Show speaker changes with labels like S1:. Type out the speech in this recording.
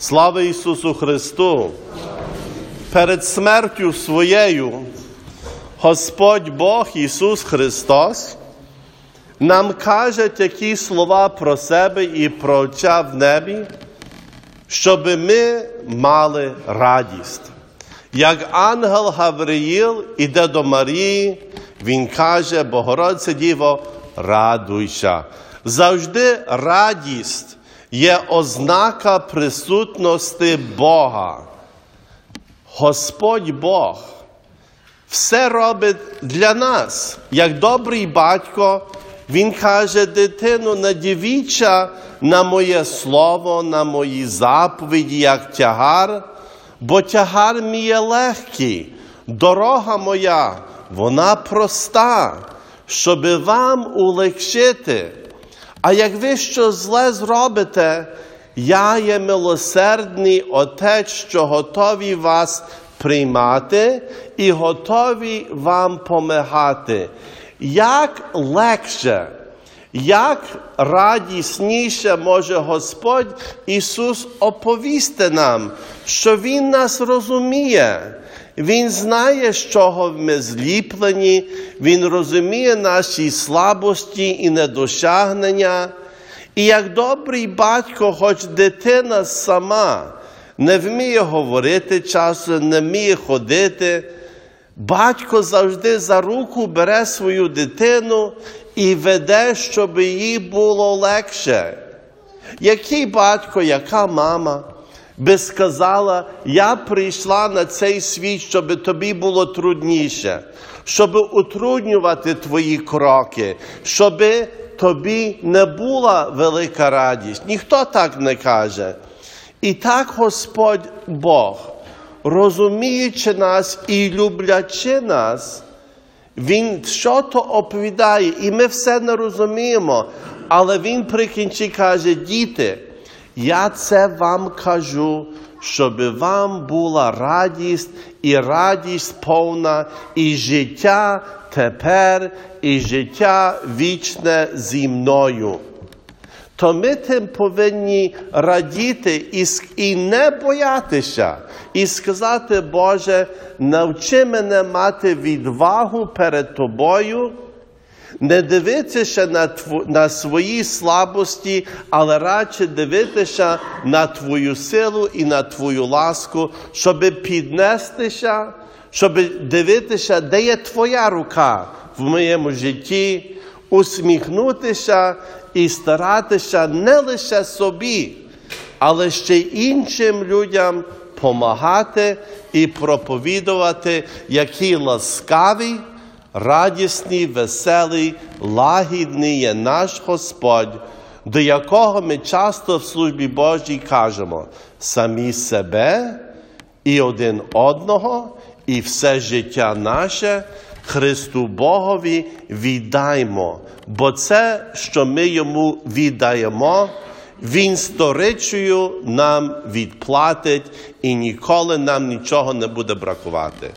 S1: Слава Ісусу Христу! Перед смертю своєю Господь Бог Ісус Христос нам каже такі слова про себе і про Отця в небі, щоб ми мали радість. Як ангел Гавриїл іде до Марії, він каже, Богородце Діво, радуйся. Завжди радість є ознака присутності Бога. Господь Бог все робить для нас. Як добрий батько, Він каже, дитину, надівіча на моє слово, на мої заповіді, як тягар, бо тягар мій є легкий, дорога моя, вона проста, щоби вам улегшити. А як ви що зле зробите, я є милосердний Отець, що готовий вас приймати і готовий вам помагати. Як легше, як радісніше може Господь Ісус оповісти нам, що Він нас розуміє. Він знає, з чого ми зліплені, Він розуміє наші слабості і недосягнення. І як добрий батько, хоч дитина сама не вміє говорити часом, не вміє ходити, батько завжди за руку бере свою дитину і веде, щоб їй було легше. Який батько, яка мама? Би сказала, я прийшла на цей світ, щоб тобі було трудніше, щоб утруднювати твої кроки, щоб тобі не була велика радість. Ніхто так не каже. І так Господь Бог, розуміючи нас і люблячи нас, Він що то оповідає, і ми все не розуміємо, але Він при кінці каже, діти. Я це вам кажу, щоб вам була радість і радість повна, і життя тепер, і життя вічне зі мною. То ми тим повинні радіти і, і не боятися, і сказати, Боже, навчи мене мати відвагу перед Тобою. Не дивитися на тв... на свої слабості, але радше дивитися на Твою силу і на Твою ласку, щоб піднестися, щоб дивитися, де є Твоя рука в моєму житті, усміхнутися і старатися не лише собі, але ще й іншим людям помагати і проповідувати, який ласкавий радісний, веселий, лагідний є наш Господь, до якого ми часто в службі Божій кажемо самі себе і один одного, і все життя наше Христу Богові віддаймо, бо це, що ми йому віддаємо, Він сторичою нам відплатить і ніколи нам нічого не буде бракувати.